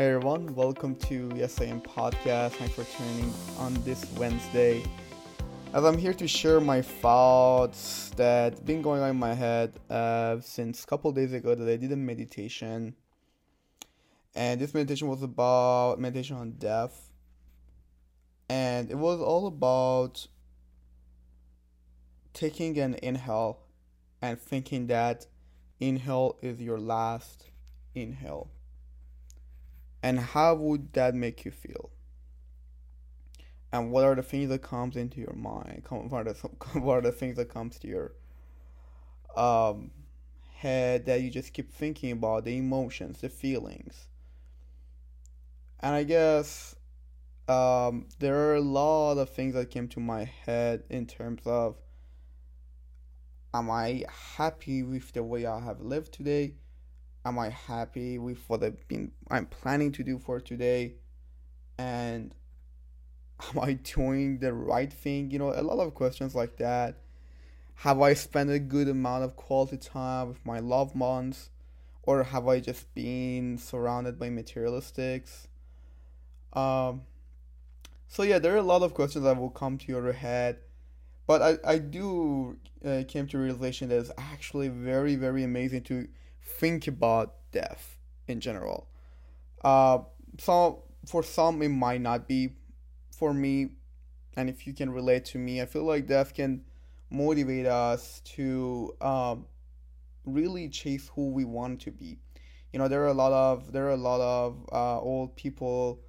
Hi everyone, welcome to Yes I Am podcast. Thanks for tuning on this Wednesday. As I'm here to share my thoughts that been going on in my head uh, since a couple days ago that I did a meditation, and this meditation was about meditation on death, and it was all about taking an inhale and thinking that inhale is your last inhale and how would that make you feel? And what are the things that comes into your mind? What are the, what are the things that comes to your um, head that you just keep thinking about the emotions the feelings? And i guess um, there are a lot of things that came to my head in terms of am i happy with the way i have lived today am I happy with what I've been I'm planning to do for today and am I doing the right thing? You know, a lot of questions like that. Have I spent a good amount of quality time with my loved ones? Or have I just been surrounded by materialistics? Um, so yeah, there are a lot of questions that will come to your head, but I, I do uh, came to realization that it's actually very very amazing to think about death in general. Uh, so for some it might not be. For me, and if you can relate to me, I feel like death can motivate us to um, really chase who we want to be. You know, there are a lot of there are a lot of uh, old people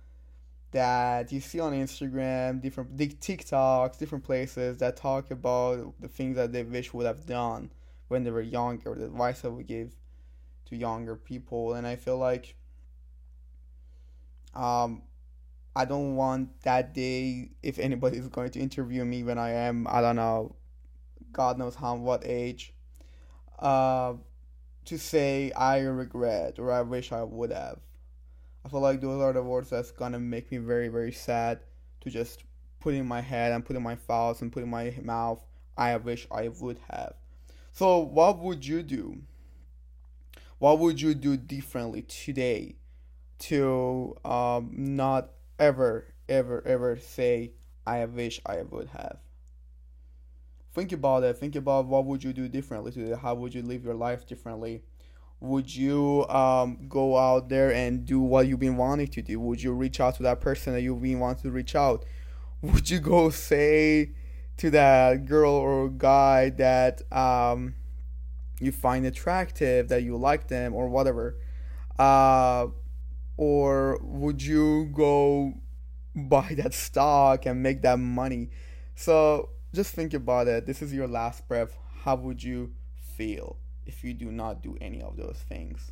that you see on Instagram, different TikToks, different places that talk about the things that they wish would have done when they were younger, the advice that we give to younger people and i feel like um i don't want that day if anybody is going to interview me when i am i don't know god knows how what age uh to say i regret or i wish i would have. I feel like those are the words that's gonna make me very very sad to just put in my head and put in my thoughts and put in my mouth i wish i would have. So what would you do what would you do differently today to um, not ever, ever, ever say, I wish I would have? Think about it. Think about what would you do differently today? How would you live your life differently? Would you um, go out there and do what you've been wanting to do? Would you reach out to that person that you've been wanting to reach out? Would you go say to that girl or guy that um, you find attractive, that you like them, or whatever? Uh, or would you go buy that stock and make that money? So just think about it. This is your last breath. How would you feel if you do not do any of those things?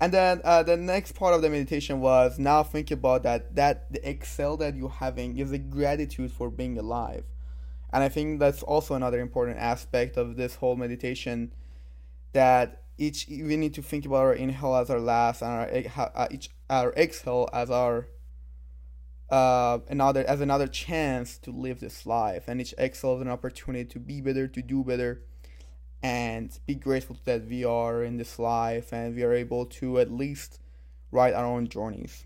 And then uh, the next part of the meditation was now think about that that the excel that you're having is a gratitude for being alive. And I think that's also another important aspect of this whole meditation that each we need to think about our inhale as our last and our uh, each our exhale as our uh, another as another chance to live this life. And each exhale is an opportunity to be better to do better and be grateful that we are in this life and we are able to at least write our own journeys.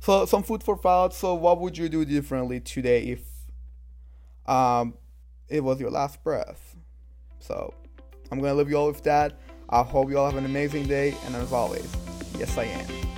So some food for thought. So what would you do differently today if um, it was your last breath? So I'm gonna leave you all with that. I hope you all have an amazing day, and as always, yes, I am.